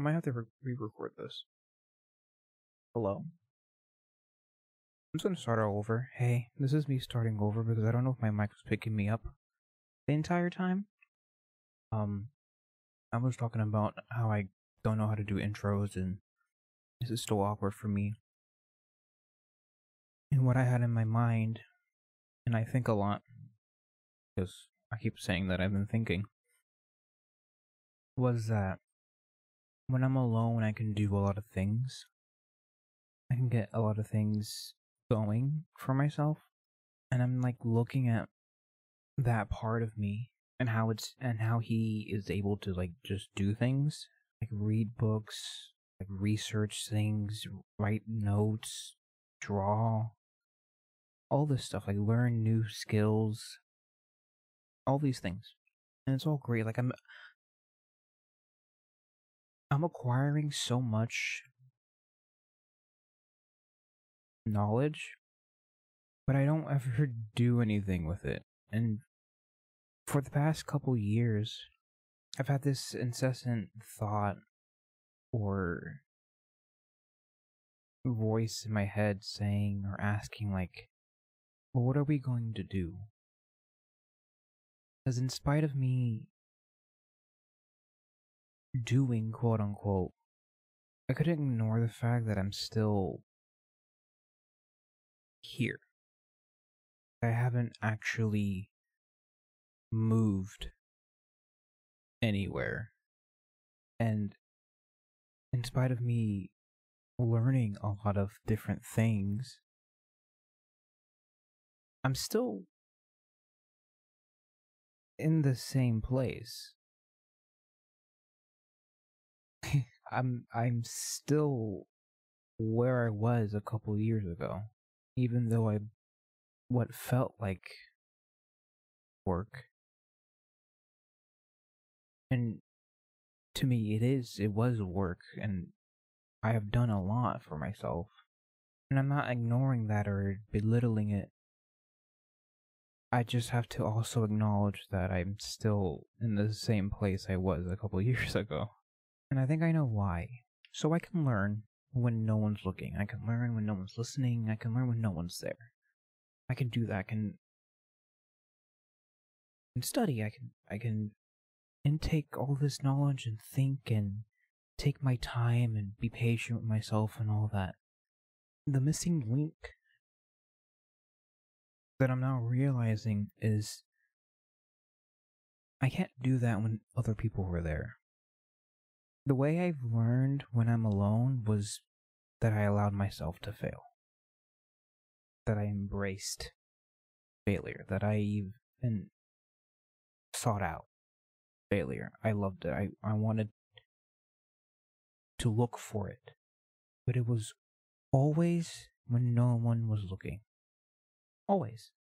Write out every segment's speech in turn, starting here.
I might have to re record this. Hello? I'm just gonna start all over. Hey, this is me starting over because I don't know if my mic was picking me up the entire time. Um, I was talking about how I don't know how to do intros and this is still awkward for me. And what I had in my mind, and I think a lot, because I keep saying that I've been thinking, was that when I'm alone, I can do a lot of things. I can get a lot of things going for myself. And I'm like looking at that part of me and how it's and how he is able to like just do things like read books like research things write notes draw all this stuff like learn new skills all these things and it's all great like i'm i'm acquiring so much knowledge but i don't ever do anything with it. And for the past couple years i've had this incessant thought or voice in my head saying or asking like well, what are we going to do? Because in spite of me doing quote unquote, I couldn't ignore the fact that I'm still here. I haven't actually moved anywhere. And in spite of me learning a lot of different things, I'm still in the same place. I'm I'm still where I was a couple years ago, even though I what felt like work. And to me it is it was work and I have done a lot for myself. And I'm not ignoring that or belittling it I just have to also acknowledge that I'm still in the same place I was a couple years ago. And I think I know why. So I can learn when no one's looking. I can learn when no one's listening. I can learn when no one's there. I can do that. I can, can study. I can I can intake all this knowledge and think and take my time and be patient with myself and all that. The missing link that I'm now realizing is I can't do that when other people were there. The way I've learned when I'm alone was that I allowed myself to fail. That I embraced failure. That I even sought out failure. I loved it. I, I wanted to look for it. But it was always when no one was looking. Always.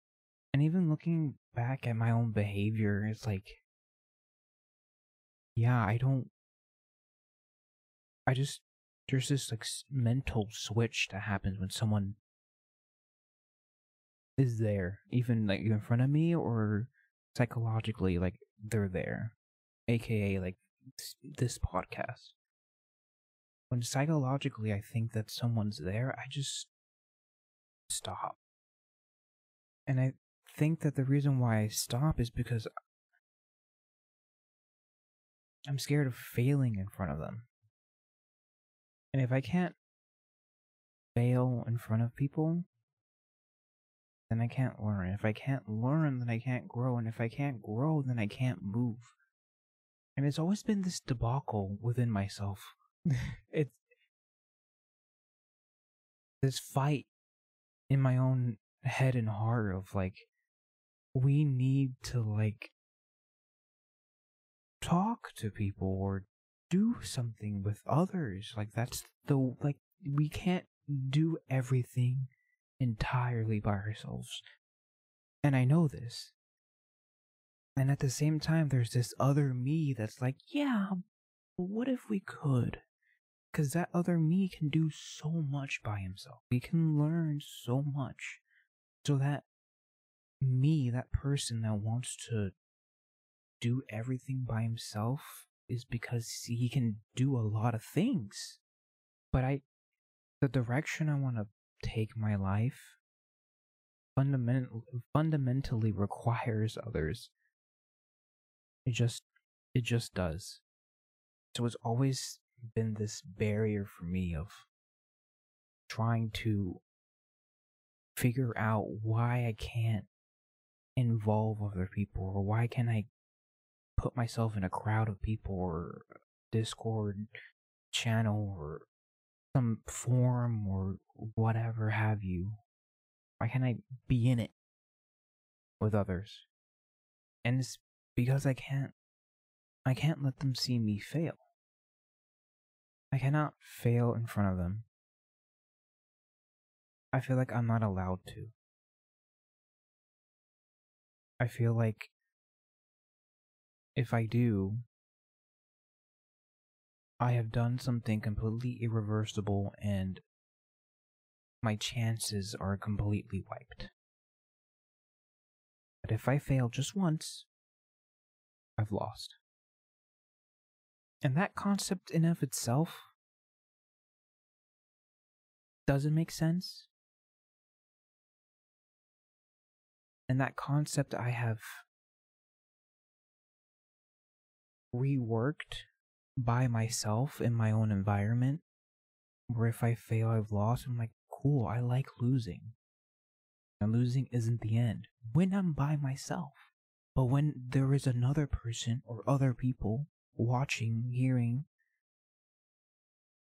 And even looking back at my own behavior, it's like, yeah, I don't. I just. There's this like mental switch that happens when someone is there, even like in front of me or psychologically, like they're there. AKA, like this podcast. When psychologically I think that someone's there, I just stop. And I think that the reason why I stop is because I'm scared of failing in front of them. And if I can't fail in front of people, then I can't learn. If I can't learn, then I can't grow. And if I can't grow, then I can't move. And it's always been this debacle within myself. it's this fight in my own head and heart of like we need to like talk to people or do something with others. Like that's the like we can't do everything entirely by ourselves. And i know this. And at the same time there's this other me that's like yeah what if we could? Because that other me can do so much by himself. We can learn so much. So that me, that person that wants to do everything by himself, is because he can do a lot of things. But I, the direction I want to take my life fundament, fundamentally requires others. It just, it just does. So it's always been this barrier for me of trying to figure out why I can't involve other people or why can I put myself in a crowd of people or Discord channel or some forum or whatever have you. Why can't I be in it with others? And it's because I can't I can't let them see me fail. I cannot fail in front of them. I feel like I'm not allowed to. I feel like if I do, I have done something completely irreversible and my chances are completely wiped. But if I fail just once, I've lost. And that concept in of itself doesn't make sense. And that concept I have reworked by myself in my own environment. Where if I fail, I've lost. I'm like, cool, I like losing. And losing isn't the end when I'm by myself. But when there is another person or other people watching, hearing,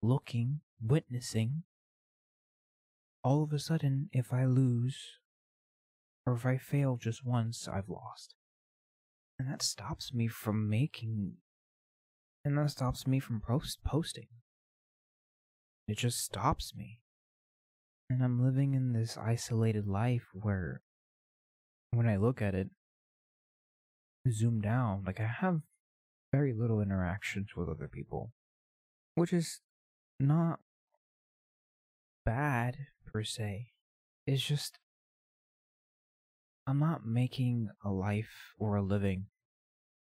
looking, witnessing, all of a sudden, if I lose or if I fail just once, I've lost. And that stops me from making. And that stops me from post posting. It just stops me. And I'm living in this isolated life where, when I look at it, zoom down, like I have very little interactions with other people, which is not bad per se. It's just I'm not making a life or a living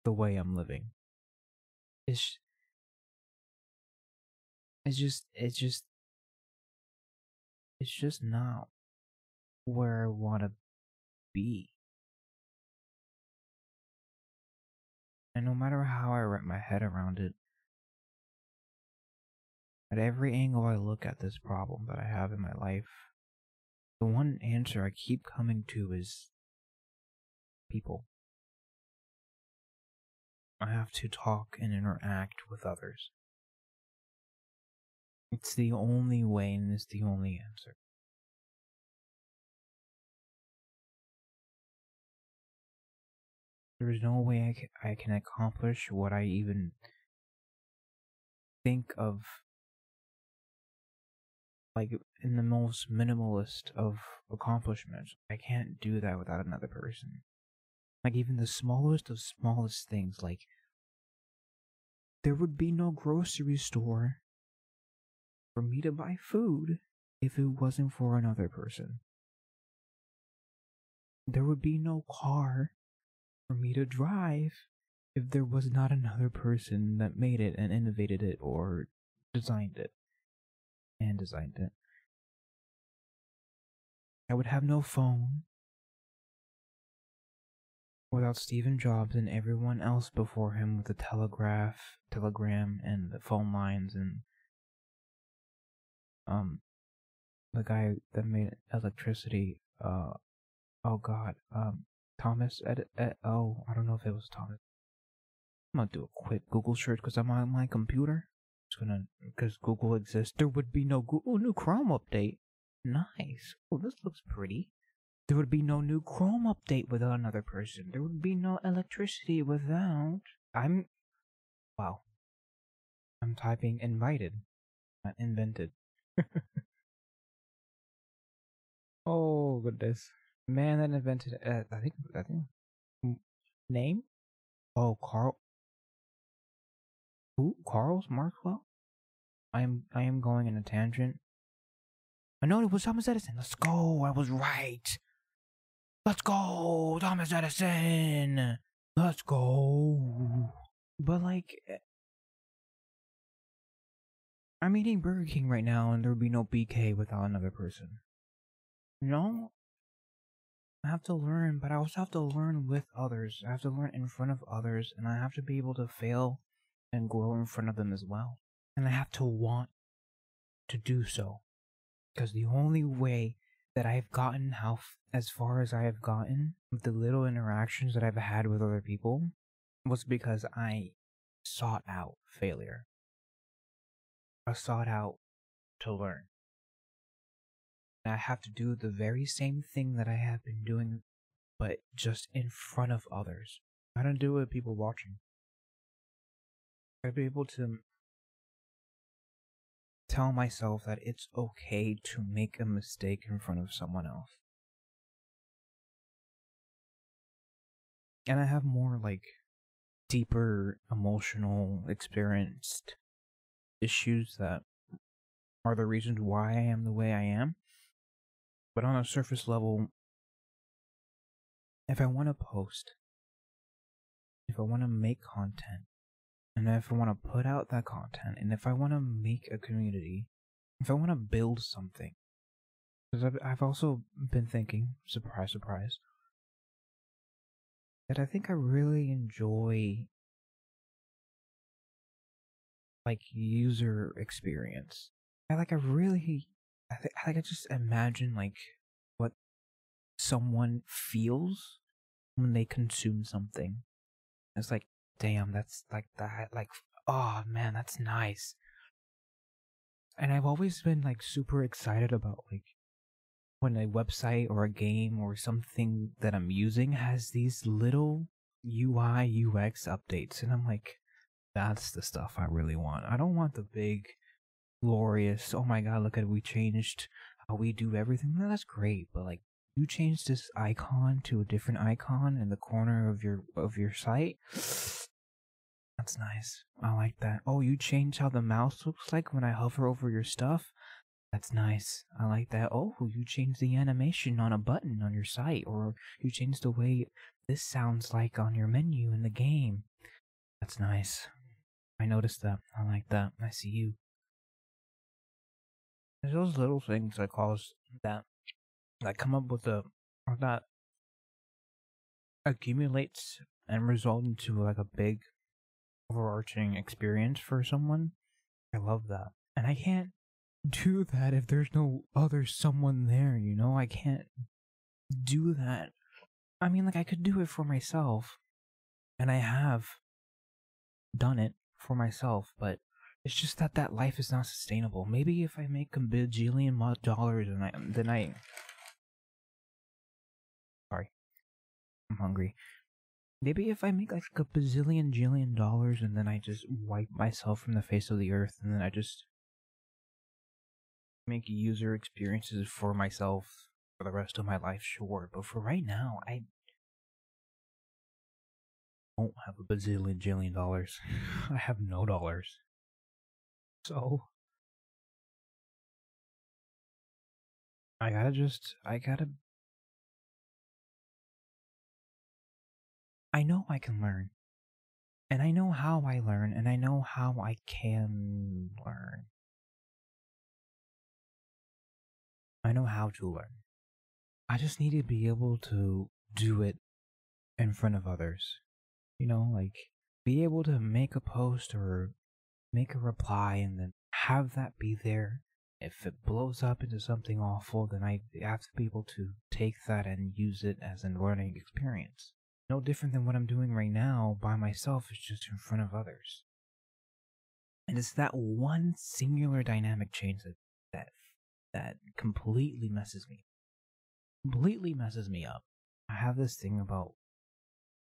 the way I'm living. It's it's just it's just it's just not where I want to be. And no matter how I wrap my head around it, at every angle I look at this problem that I have in my life, the one answer I keep coming to is people. I have to talk and interact with others. It's the only way and it's the only answer. There is no way I can, I can accomplish what I even think of like in the most minimalist of accomplishments. I can't do that without another person. Like even the smallest of smallest things, like there would be no grocery store for me to buy food if it wasn't for another person. There would be no car for me to drive if there was not another person that made it and innovated it or designed it and designed it. I would have no phone without Stephen Jobs and everyone else before him with the telegraph, telegram, and the phone lines, and um, the guy that made electricity. Uh, oh God, um, Thomas. Ed, Ed, oh, I don't know if it was Thomas. I'm gonna do a quick Google search because I'm on my computer. It's gonna because Google exists. There would be no Google new Chrome update. Nice. Oh, this looks pretty. There would be no new Chrome update without another person. There would be no electricity without. I'm. Wow. I'm typing invited, not invented. oh goodness, man that invented. Uh, I think. I think. Name? Oh, Carl. Who? Carl's Markwell? I am. I am going in a tangent. I know it was Thomas Edison. Let's go. I was right. Let's go, Thomas Edison. Let's go. But like, eh I'm eating Burger King right now and there would be no BK without another person. You know? I have to learn, but I also have to learn with others. I have to learn in front of others, and I have to be able to fail and grow in front of them as well. And I have to want to do so. Because the only way that I've gotten how as far as I have gotten with the little interactions that I've had with other people was because I sought out failure. I sought out to learn. And I have to do the very same thing that I have been doing, but just in front of others. I don't do it with people watching. I'd be able to tell myself that it's okay to make a mistake in front of someone else. And I have more like deeper emotional experienced issues that are the reasons why I am the way I am. But on a surface level, if I want to post, if I want to make content, and if I want to put out that content, and if I want to make a community, if I want to build something, because I've, I've also been thinking, surprise, surprise, that I think I really enjoy like user experience. I like I really I think I like I just imagine like what someone feels when they consume something. It's like, damn, that's like that like oh man, that's nice. And I've always been like super excited about like when a website or a game or something that I'm using has these little UI UX updates and I'm like that's the stuff I really want. I don't want the big, glorious, oh my god, look at we changed how we do everything. No, that's great, but like you change this icon to a different icon in the corner of your of your site. That's nice. I like that. Oh, you changed how the mouse looks like when I hover over your stuff. That's nice. I like that. Oh, you changed the animation on a button on your site, or you changed the way this sounds like on your menu in the game. That's nice. I noticed that. I like that. I see you. There's those little things that cause that that come up with a or that accumulates and result into like a big overarching experience for someone. I love that. And I can't do that if there's no other someone there, you know? I can't do that. I mean like I could do it for myself. And I have done it for myself, but it's just that that life is not sustainable. Maybe if I make a bajillion dollars and I then I sorry, I'm hungry. Maybe if I make like a bazillion jillion dollars and then I just wipe myself from the face of the earth and then I just make user experiences for myself for the rest of my life, sure. But for right now, I don't have a bazillion jillion dollars. I have no dollars. So I gotta just I gotta I know I can learn. And I know how I learn, and I know how I can learn. I know how to learn. I just need to be able to do it in front of others. You know, like be able to make a post or make a reply and then have that be there. If it blows up into something awful, then I have to be able to take that and use it as a learning experience. No different than what I'm doing right now by myself, it's just in front of others. And it's that one singular dynamic change that that that completely messes me. Completely messes me up. I have this thing about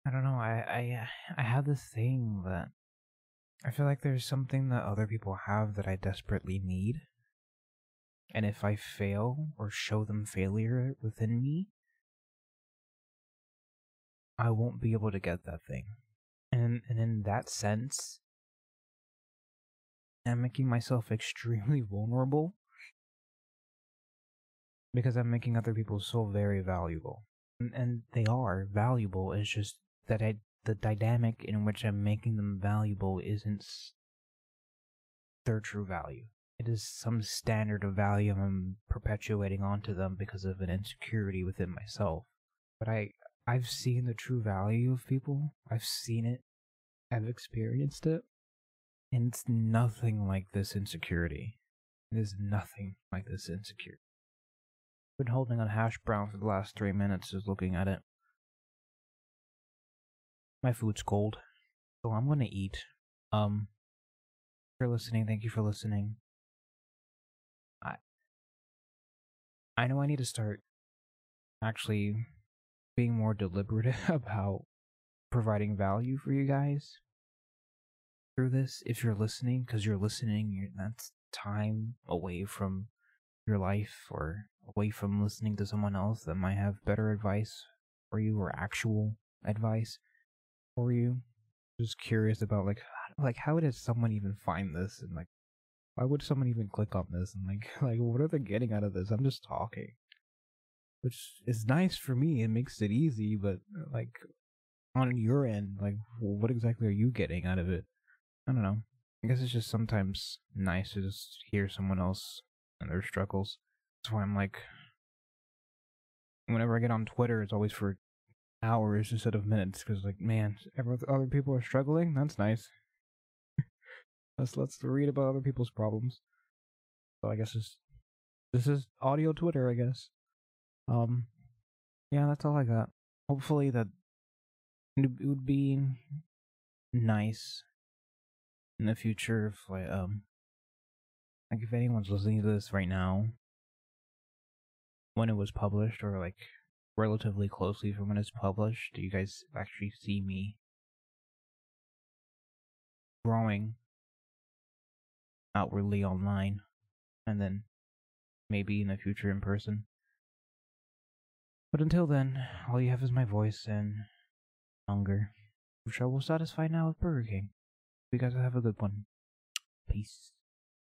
I don't know. I I uh, I have this thing that I feel like there's something that other people have that I desperately need. And if I fail or show them failure within me, I won't be able to get that thing. And and in that sense, I'm making myself extremely vulnerable because I'm making other people so very valuable. And, and they are valuable. It's just that I, the dynamic in which I'm making them valuable isn't their true value. It is some standard of value I'm perpetuating onto them because of an insecurity within myself. But I I've seen the true value of people. I've seen it. I've experienced it. And it's nothing like this insecurity. It is nothing like this insecurity. I've Been holding on hash brown for the last three minutes, just looking at it. My food's cold, so I'm gonna eat. Um, for listening, thank you for listening. I I know I need to start actually being more deliberate about providing value for you guys through this if you're listening because you're listening you're, that's time away from your life or away from listening to someone else that might have better advice for you or actual advice for you. Just curious about like like how did someone even find this? And like why would someone even click on this? And like like what are they getting out of this? I'm just talking which is nice for me. It makes it easy, but like on your end, like what exactly are you getting out of it? I don't know. I guess it's just sometimes nice to just hear someone else and their struggles. That's why I'm like, whenever I get on Twitter, it's always for hours instead of minutes. Because like, man, other people are struggling. That's nice. let's let's read about other people's problems. So I guess this this is audio Twitter. I guess. Um, yeah, that's all I got. Hopefully that it would be nice in the future if like um like if anyone's listening to this right now when it was published or like relatively closely from when it's published, do you guys actually see me growing outwardly online and then maybe in the future in person? But until then, all you have is my voice and hunger, which I will satisfy now with Burger King. You guys have a good one. Peace.